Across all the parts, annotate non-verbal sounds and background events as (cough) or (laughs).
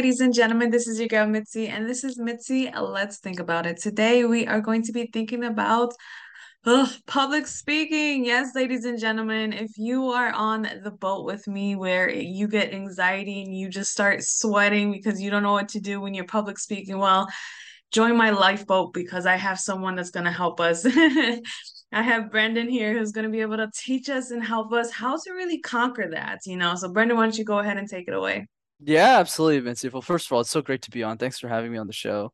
Ladies and gentlemen. This is your girl Mitzi, and this is Mitzi. Let's think about it. Today, we are going to be thinking about ugh, public speaking. Yes, ladies and gentlemen, if you are on the boat with me where you get anxiety and you just start sweating because you don't know what to do when you're public speaking, well, join my lifeboat because I have someone that's going to help us. (laughs) I have Brendan here who's going to be able to teach us and help us how to really conquer that, you know. So, Brendan, why don't you go ahead and take it away? Yeah, absolutely, Mitzi. Well, first of all, it's so great to be on. Thanks for having me on the show.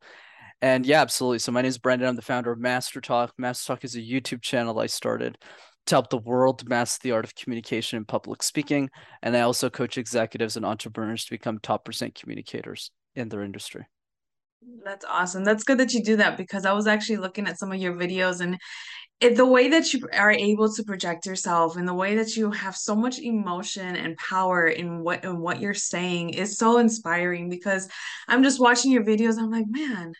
And yeah, absolutely. So my name is Brendan. I'm the founder of Master Talk. Master Talk is a YouTube channel I started to help the world master the art of communication and public speaking. And I also coach executives and entrepreneurs to become top percent communicators in their industry. That's awesome. That's good that you do that because I was actually looking at some of your videos and it, the way that you are able to project yourself and the way that you have so much emotion and power in what in what you're saying is so inspiring because I'm just watching your videos. I'm like man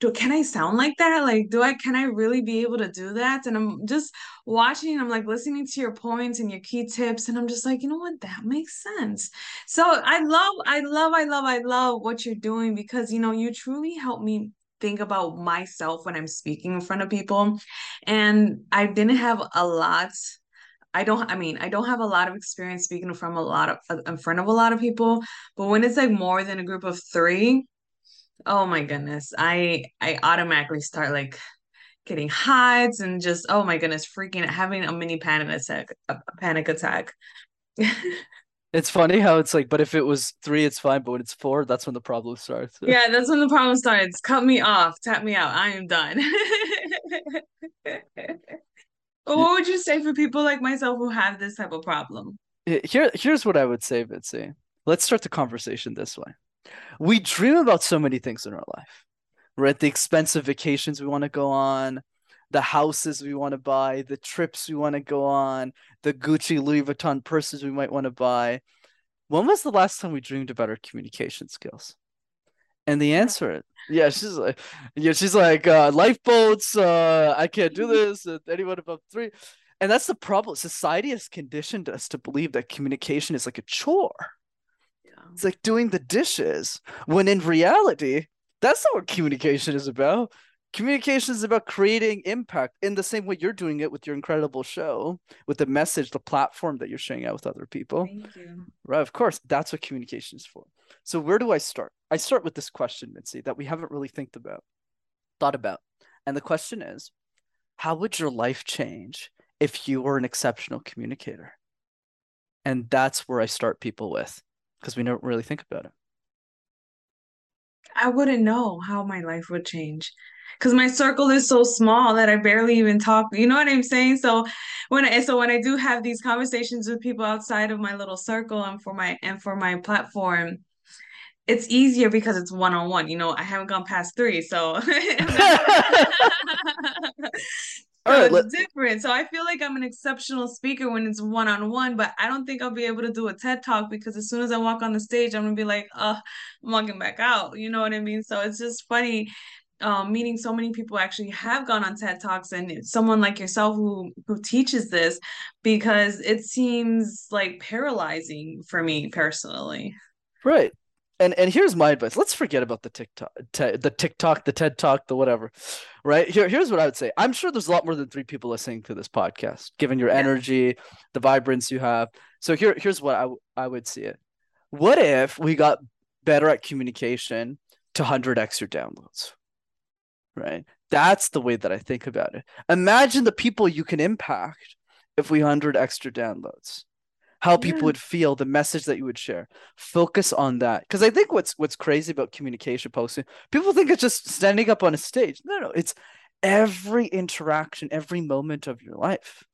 do can I sound like that? Like do I can I really be able to do that? And I'm just watching I'm like listening to your points and your key tips and I'm just like you know what? That makes sense. So I love I love I love I love what you're doing because you know you truly help me think about myself when I'm speaking in front of people. And I didn't have a lot. I don't I mean, I don't have a lot of experience speaking from a lot of in front of a lot of people, but when it's like more than a group of 3, oh my goodness. I I automatically start like getting hides and just oh my goodness, freaking having a mini panic attack, a panic attack. (laughs) It's funny how it's like, but if it was three, it's fine. But when it's four, that's when the problem starts. (laughs) yeah, that's when the problem starts. Cut me off, tap me out. I am done. (laughs) But what would you say for people like myself who have this type of problem? Here, here's what I would say, Mitzi. Let's start the conversation this way. We dream about so many things in our life. We're at the expensive vacations we want to go on, the houses we want to buy, the trips we want to go on, the Gucci Louis Vuitton purses we might want to buy. When was the last time we dreamed about our communication skills? And the answer, yeah, she's like, yeah, she's like, uh, lifeboats. Uh, I can't do (laughs) this. anyone above three, and that's the problem. Society has conditioned us to believe that communication is like a chore. Yeah. It's like doing the dishes, when in reality, that's not what communication is about communication is about creating impact in the same way you're doing it with your incredible show with the message the platform that you're sharing out with other people. Thank you. right of course that's what communication is for. So where do i start? I start with this question mitzi that we haven't really think about thought about. And the question is how would your life change if you were an exceptional communicator? And that's where i start people with because we don't really think about it I wouldn't know how my life would change because my circle is so small that I barely even talk. You know what I'm saying? So when I, so when I do have these conversations with people outside of my little circle and for my and for my platform, it's easier because it's one on one. You know, I haven't gone past three, so. (laughs) (laughs) (laughs) Right, it's different. So I feel like I'm an exceptional speaker when it's one on one, but I don't think I'll be able to do a TED talk because as soon as I walk on the stage, I'm gonna be like, uh, I'm walking back out. You know what I mean? So it's just funny um, meeting so many people actually have gone on TED Talks and someone like yourself who who teaches this because it seems like paralyzing for me personally. Right. And and here's my advice. Let's forget about the TikTok, te- the TikTok, the TED Talk, the whatever. Right? Here here's what I would say. I'm sure there's a lot more than 3 people listening to this podcast, given your yeah. energy, the vibrance you have. So here here's what I I would see it. What if we got better at communication to 100x your downloads? right? That's the way that I think about it. Imagine the people you can impact if we 100 extra downloads. How people would feel, the message that you would share. Focus on that. Because I think what's what's crazy about communication posting, people think it's just standing up on a stage. No, no, it's every interaction, every moment of your life.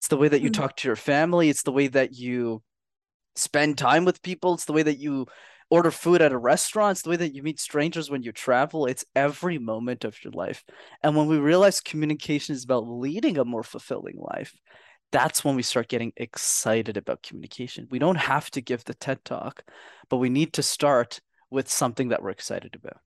It's the way that you mm-hmm. talk to your family. It's the way that you spend time with people. It's the way that you order food at a restaurant. It's the way that you meet strangers when you travel. It's every moment of your life. And when we realize communication is about leading a more fulfilling life, that's when we start getting excited about communication. We don't have to give the TED talk, but we need to start with something that we're excited about.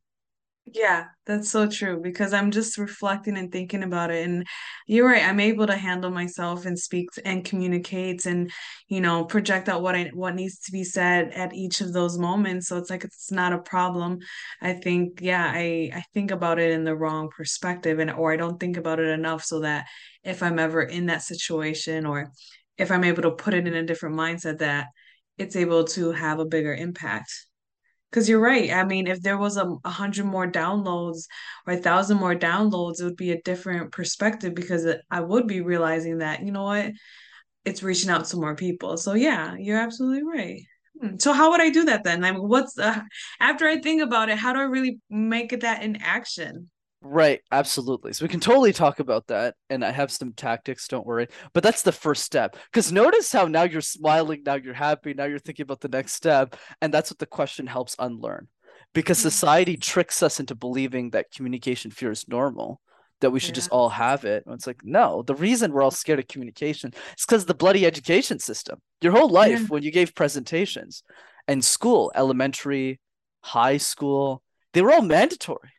Yeah, that's so true because I'm just reflecting and thinking about it. And you're right, I'm able to handle myself and speak and communicate and, you know, project out what I what needs to be said at each of those moments. So it's like it's not a problem. I think, yeah, I I think about it in the wrong perspective and or I don't think about it enough so that if I'm ever in that situation or if I'm able to put it in a different mindset that it's able to have a bigger impact. Because you're right. I mean, if there was a, a hundred more downloads or a thousand more downloads, it would be a different perspective because I would be realizing that, you know what, it's reaching out to more people. So yeah, you're absolutely right. Hmm. So how would I do that then? I mean, what's (laughs) after I think about it, how do I really make that in action? Right, absolutely. So we can totally talk about that. And I have some tactics, don't worry. But that's the first step. Because notice how now you're smiling, now you're happy, now you're thinking about the next step. And that's what the question helps unlearn. Because Mhm. society tricks us into believing that communication fear is normal, that we should Yeah. just all have it. And it's like, no, the reason we're all scared of communication is because the bloody education system. Your whole Yeah. life, when you gave presentations and school, elementary, high school, they were all mandatory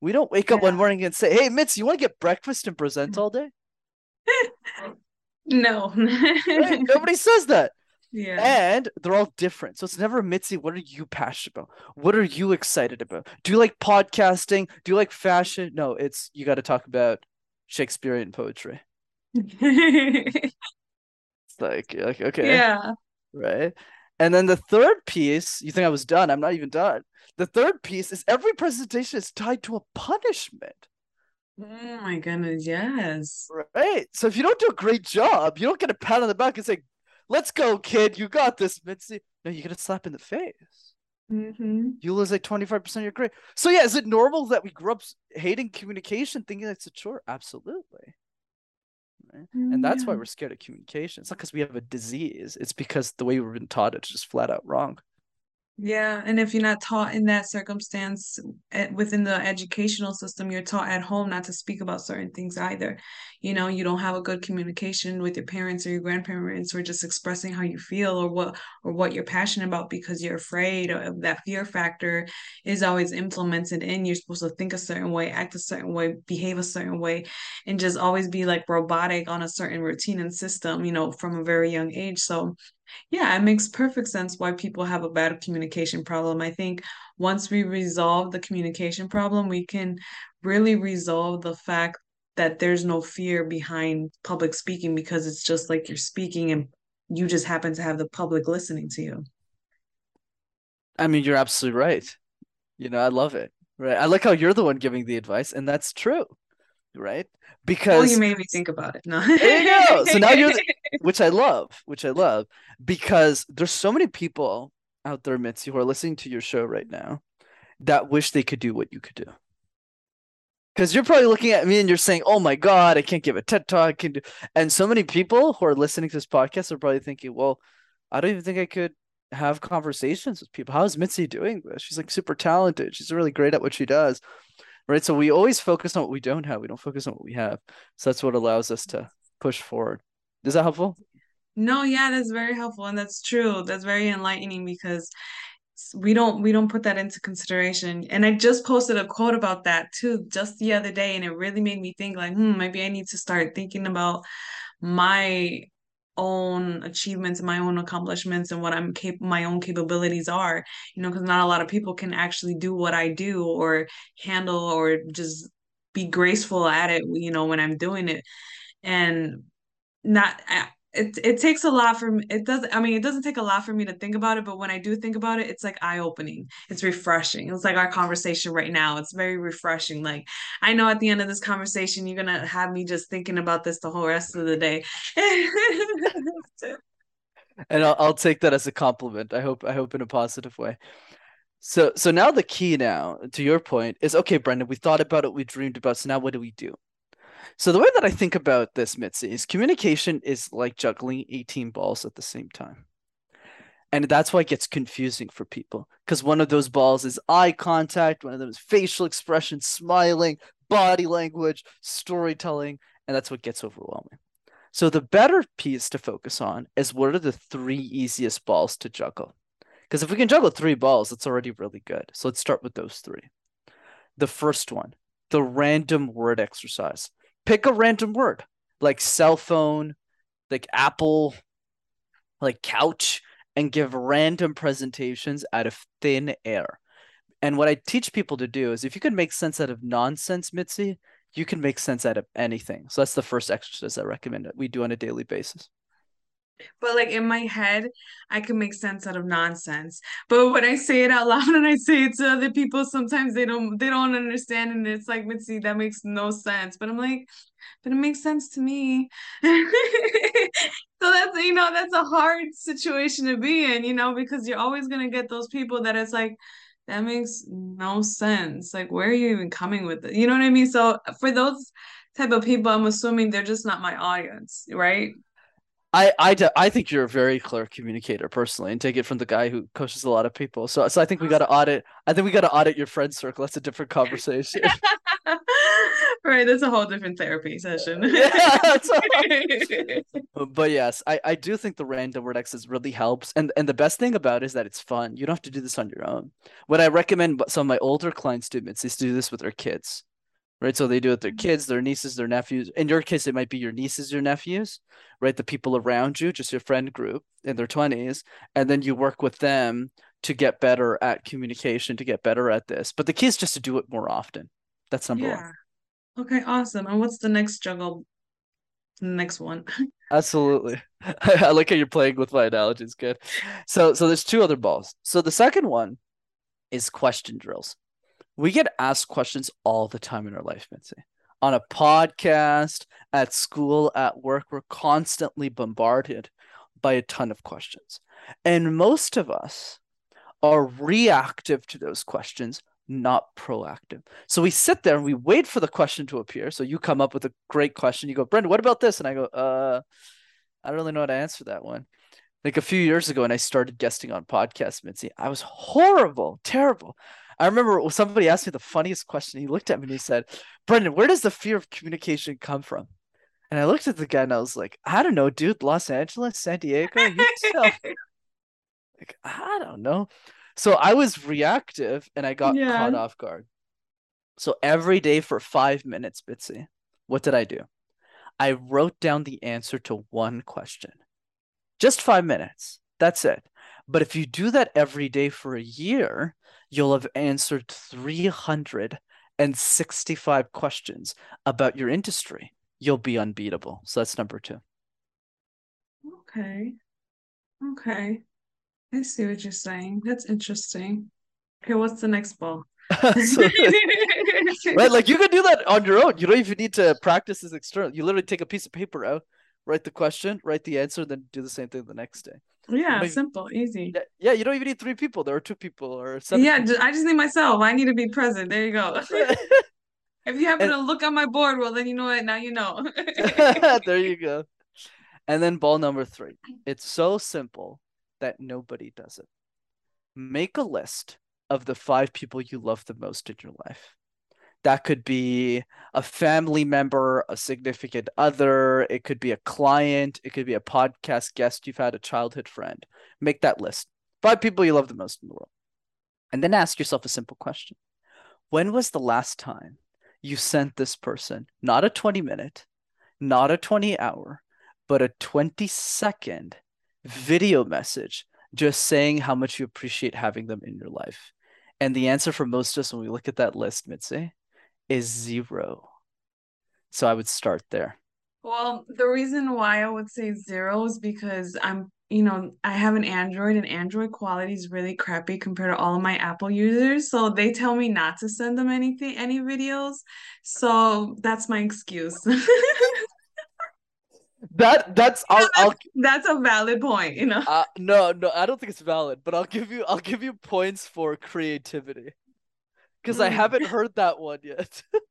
we don't wake up one morning and say, "Hey, Mitz, you want to get breakfast and present all day?" (laughs) No. (laughs) Right? Nobody says that. Yeah. And they're all different. So it's never Mitzi, what are you passionate about? What are you excited about? Do you like podcasting? Do you like fashion? No, it's you got to talk about Shakespearean poetry. (laughs) It's like, like okay, Yeah. right? And then the third piece, you think I was done? I'm not even done. The third piece is every presentation is tied to a punishment. Oh my goodness, yes. Right. So if you don't do a great job, you don't get a pat on the back and say, "Let's go, kid. You got this, Mitzi." No, you get a slap in the face. hmm You lose like 25% of your grade. So yeah, is it normal that we grew up hating communication, thinking it's a chore? Absolutely. Right? And that's why we're scared of communication. It's not because we have a disease. It's because the way we've been taught it's just flat out wrong. Yeah, and if you're not taught in that circumstance eh, within the educational system, you're taught at home not to speak about certain things either. You know, you don't have a good communication with your parents or your grandparents or just expressing how you feel or what or what you're passionate about because you're afraid of that fear factor is always implemented in. You're supposed to think a certain way, act a certain way, behave a certain way, and just always be like robotic on a certain routine and system, you know, from a very young age. So yeah, it makes perfect sense why people have a bad communication problem. I think once we resolve the communication problem, we can really resolve the fact that there's no fear behind public speaking because it's just like you're speaking and you just happen to have the public listening to you. I mean, you're absolutely right. You know, I love it. Right. I like how you're the one giving the advice, and that's true. Right. Oh, because well, you made me think about it. No. There you go. So now you're the, (laughs) which I love, which I love, because there's so many people out there, Mitzi, who are listening to your show right now that wish they could do what you could do. Because you're probably looking at me and you're saying, "Oh my God, I can't give a TED talk." I can do, and so many people who are listening to this podcast are probably thinking, "Well, I don't even think I could have conversations with people. How is Mitzi doing this? She's like super talented. She's really great at what she does." Right? So we always focus on what we don't have. We don't focus on what we have. So that's what allows us to push forward. Is that helpful? No, yeah, that's very helpful and that's true. That's very enlightening because we don't we don't put that into consideration. And I just posted a quote about that too just the other day and it really made me think like, hmm, maybe I need to start thinking about my own achievements and my own accomplishments and what I'm cap my own capabilities are, you know, because not a lot of people can actually do what I do or handle or just be graceful at it, you know, when I'm doing it. And not it it takes a lot me. It doesn't, I mean, it doesn't take a lot for me to think about it, but when I do think about it, it's like eye-opening. It's refreshing. It's like our conversation right now. It's very refreshing. Like I know at the end of this conversation, you're gonna have me just thinking about this the whole rest of the day. (laughs) And I'll, I'll take that as a compliment. I hope I hope in a positive way. So so now the key now to your point is okay, Brendan, we thought about it, we dreamed about, it, so now what do we do? So the way that I think about this, Mitzi, is communication is like juggling 18 balls at the same time. And that's why it gets confusing for people because one of those balls is eye contact, one of them is facial expression, smiling, body language, storytelling, and that's what gets overwhelming. So the better piece to focus on is what are the three easiest balls to juggle? Because if we can juggle three balls, it's already really good. So let's start with those three. The first one, the random word exercise. Pick a random word like cell phone, like Apple, like couch, and give random presentations out of thin air. And what I teach people to do is if you can make sense out of nonsense, Mitzi, you can make sense out of anything. So that's the first exercise I recommend that we do on a daily basis. But like in my head, I can make sense out of nonsense. But when I say it out loud (laughs) and I say it to other people, sometimes they don't they don't understand, and it's like Mitzi, that makes no sense. But I'm like, but it makes sense to me. (laughs) so that's you know that's a hard situation to be in, you know, because you're always gonna get those people that it's like that makes no sense. Like, where are you even coming with it? You know what I mean? So for those type of people, I'm assuming they're just not my audience, right? I, I, I think you're a very clear communicator personally, and take it from the guy who coaches a lot of people. So, so I think we got to (laughs) audit. I think we got to audit your friend circle. That's a different conversation. (laughs) right, that's a whole different therapy session. (laughs) yeah, but yes, I, I do think the random word exercise really helps, and and the best thing about it is that it's fun. You don't have to do this on your own. What I recommend some of my older client students is to do this with their kids right? So they do it with their mm-hmm. kids, their nieces, their nephews. In your case, it might be your nieces, your nephews, right? The people around you, just your friend group in their 20s. And then you work with them to get better at communication, to get better at this. But the key is just to do it more often. That's number yeah. one. Okay, awesome. And what's the next juggle? Next one. (laughs) Absolutely. (laughs) I like how you're playing with my analogies. Good. So so there's two other balls. So the second one is question drills we get asked questions all the time in our life, Mitzi. On a podcast, at school, at work, we're constantly bombarded by a ton of questions. And most of us are reactive to those questions, not proactive. So we sit there and we wait for the question to appear. So you come up with a great question. You go, Brendan, what about this? And I go, uh, I don't really know how to answer that one. Like a few years ago, when I started guesting on podcasts, Mitzi, I was horrible, terrible. I remember somebody asked me the funniest question. He looked at me and he said, Brendan, where does the fear of communication come from? And I looked at the guy and I was like, I don't know, dude. Los Angeles, San Diego, you tell. (laughs) like, I don't know. So I was reactive and I got yeah. caught off guard. So every day for five minutes, Mitzi, what did I do? I wrote down the answer to one question. Just five minutes. That's it. But if you do that every day for a year, you'll have answered 365 questions about your industry. You'll be unbeatable. So that's number two. Okay. Okay. I see what you're saying. That's interesting. Okay, what's the next ball? (laughs) so, right, like you can do that on your own. You don't even need to practice this external. You literally take a piece of paper out, write the question, write the answer, then do the same thing the next day. Yeah, simple, easy. Yeah, yeah, you don't even need three people. There are two people or seven. Yeah, people. I just need myself. I need to be present. There you go. (laughs) (laughs) if you happen and, to look on my board, well, then you know what. Now you know. (laughs) there you go. And then ball number three. It's so simple that nobody does it. Make a list of the five people you love the most in your life. That could be a family member, a significant other, it could be a client, it could be a podcast guest you've had, a childhood friend. Make that list. Five people you love the most in the world. And then ask yourself a simple question When was the last time you sent this person not a 20 minute, not a 20 hour, but a 20 second video message just saying how much you appreciate having them in your life? And the answer for most of us when we look at that list, Mitzi, is zero. So I would start there. Well, the reason why I would say zero is because I'm, you know, I have an Android and Android quality is really crappy compared to all of my Apple users. So they tell me not to send them anything, any videos. So that's my excuse. (laughs) that that's I'll, that's, I'll, that's a valid point, you know. Uh, no, no, I don't think it's valid, but I'll give you I'll give you points for creativity because I mm. haven't heard that one yet. (laughs)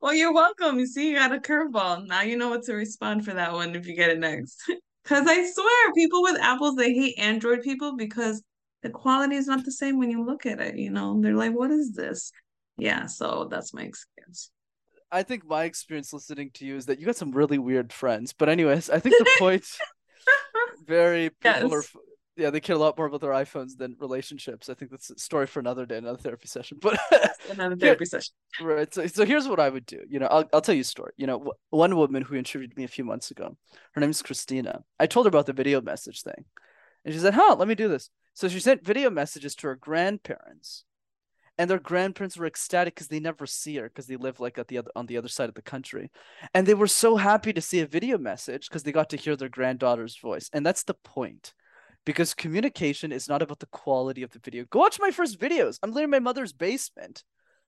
well, you're welcome. You see, you got a curveball. Now you know what to respond for that one if you get it next. (laughs) Because I swear, people with apples they hate Android people because the quality is not the same when you look at it. You know, they're like, "What is this?" Yeah, so that's my experience. I think my experience listening to you is that you got some really weird friends. But anyways, I think the point (laughs) very people yes. are yeah, they care a lot more about their iPhones than relationships. I think that's a story for another day, another therapy session. But another (laughs) therapy session. Right. So, so here's what I would do. You know, I'll, I'll tell you a story. You know, one woman who interviewed me a few months ago, her name is Christina. I told her about the video message thing. And she said, huh, let me do this. So she sent video messages to her grandparents. And their grandparents were ecstatic because they never see her because they live like at the other on the other side of the country. And they were so happy to see a video message because they got to hear their granddaughter's voice. And that's the point because communication is not about the quality of the video. Go watch my first videos. I'm living in my mother's basement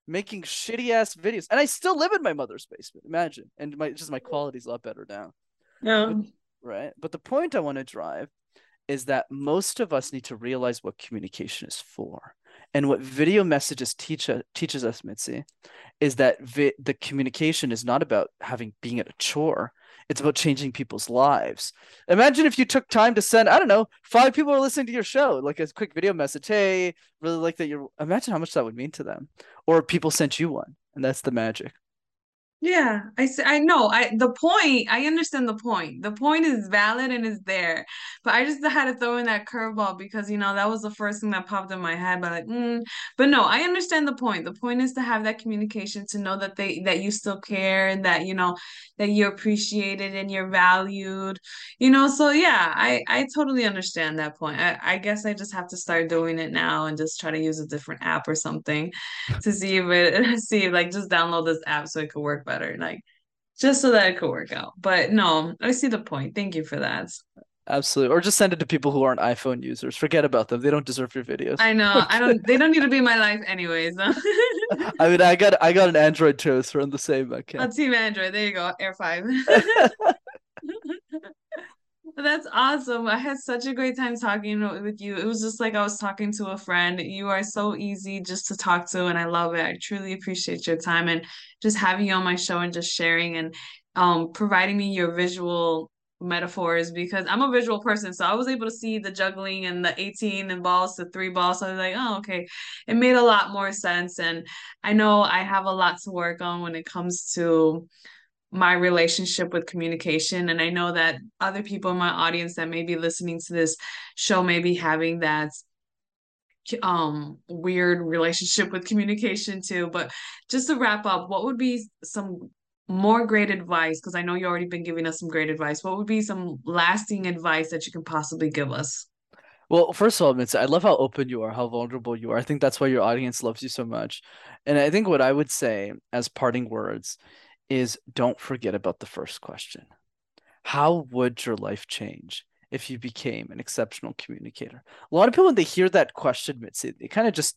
making shitty ass videos. And I still live in my mother's basement. Imagine. And my just my quality's a lot better now. Yeah. But, right. But the point I want to drive is that most of us need to realize what communication is for. And what video messages teach us, teaches us, Mitzi, is that vi- the communication is not about having being at a chore. It's about changing people's lives. Imagine if you took time to send, I don't know, five people are listening to your show, like a quick video message. Hey, really like that you're imagine how much that would mean to them. Or people sent you one. And that's the magic. Yeah, I I know. I the point, I understand the point. The point is valid and is there. But I just had to throw in that curveball because you know that was the first thing that popped in my head. But like, mm. but no, I understand the point. The point is to have that communication to know that they that you still care and that you know that you're appreciated and you're valued. You know, so yeah, I I totally understand that point. I, I guess I just have to start doing it now and just try to use a different app or something (laughs) to see if it (laughs) see if like just download this app so it could work better, like just so that it could work out. But no, I see the point. Thank you for that. Absolutely. Or just send it to people who aren't iPhone users. Forget about them. They don't deserve your videos. I know. I don't they don't need to be in my life anyways. (laughs) I mean I got I got an Android too, so we're on the same account. A team Android. There you go. Air five. (laughs) That's awesome. I had such a great time talking with you. It was just like I was talking to a friend. You are so easy just to talk to, and I love it. I truly appreciate your time and just having you on my show and just sharing and um, providing me your visual metaphors because I'm a visual person. So I was able to see the juggling and the 18 and balls to three balls. So I was like, oh, okay. It made a lot more sense. And I know I have a lot to work on when it comes to my relationship with communication. And I know that other people in my audience that may be listening to this show may be having that um weird relationship with communication too but just to wrap up what would be some more great advice because i know you already been giving us some great advice what would be some lasting advice that you can possibly give us well first of all Mitzi, i love how open you are how vulnerable you are i think that's why your audience loves you so much and i think what i would say as parting words is don't forget about the first question. How would your life change if you became an exceptional communicator? A lot of people, when they hear that question, Mitzi, they kind of just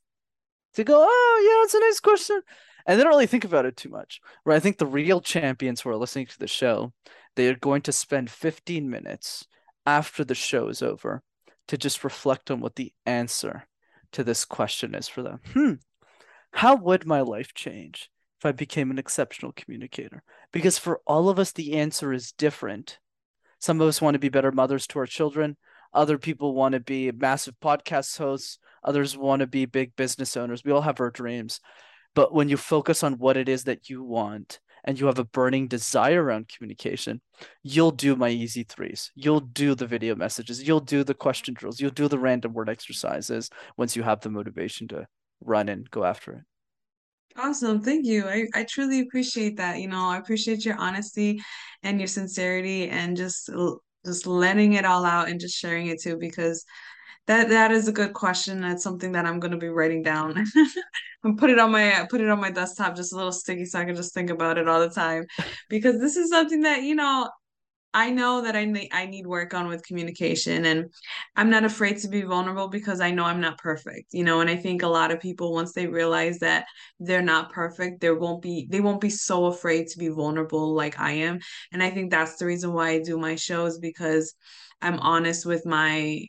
they go, "Oh, yeah, it's a nice question," and they don't really think about it too much. Where I think the real champions who are listening to the show, they are going to spend 15 minutes after the show is over to just reflect on what the answer to this question is for them. Hmm, how would my life change if I became an exceptional communicator? Hmm. Because for all of us, the answer is different. Some of us want to be better mothers to our children. Other people want to be massive podcast hosts. Others want to be big business owners. We all have our dreams. But when you focus on what it is that you want and you have a burning desire around communication, you'll do my easy threes. You'll do the video messages. You'll do the question drills. You'll do the random word exercises once you have the motivation to run and go after it. Awesome. Thank you. I, I truly appreciate that. You know, I appreciate your honesty and your sincerity and just just letting it all out and just sharing it too because that that is a good question. That's something that I'm going to be writing down (laughs) and put it on my put it on my desktop just a little sticky so I can just think about it all the time because this is something that, you know, I know that I need I need work on with communication and I'm not afraid to be vulnerable because I know I'm not perfect. You know, and I think a lot of people once they realize that they're not perfect, there won't be they won't be so afraid to be vulnerable like I am. And I think that's the reason why I do my shows because I'm honest with my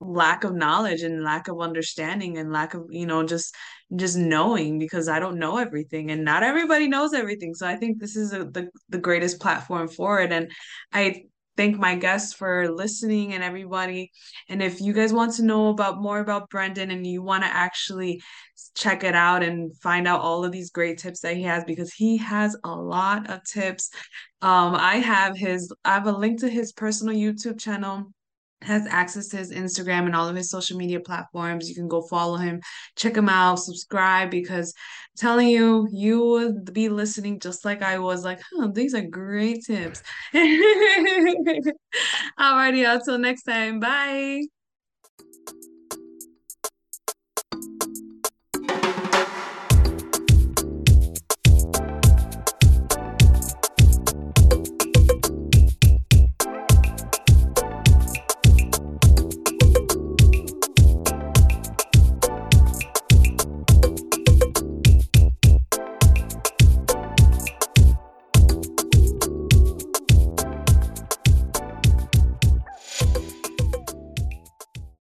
lack of knowledge and lack of understanding and lack of you know just just knowing because i don't know everything and not everybody knows everything. So i think this is a, the, the greatest platform for it. And i thank my guests for listening and everybody. And if you guys want to know about more about brendan and you want to actually check it out and find out all of these great tips that he has because he has a lot of tips. Um i have his i have a link to his personal youtube channel has access to his Instagram and all of his social media platforms. You can go follow him, check him out, subscribe because I'm telling you, you would be listening just like I was like, huh, these are great tips. (laughs) Alrighty, until next time. Bye.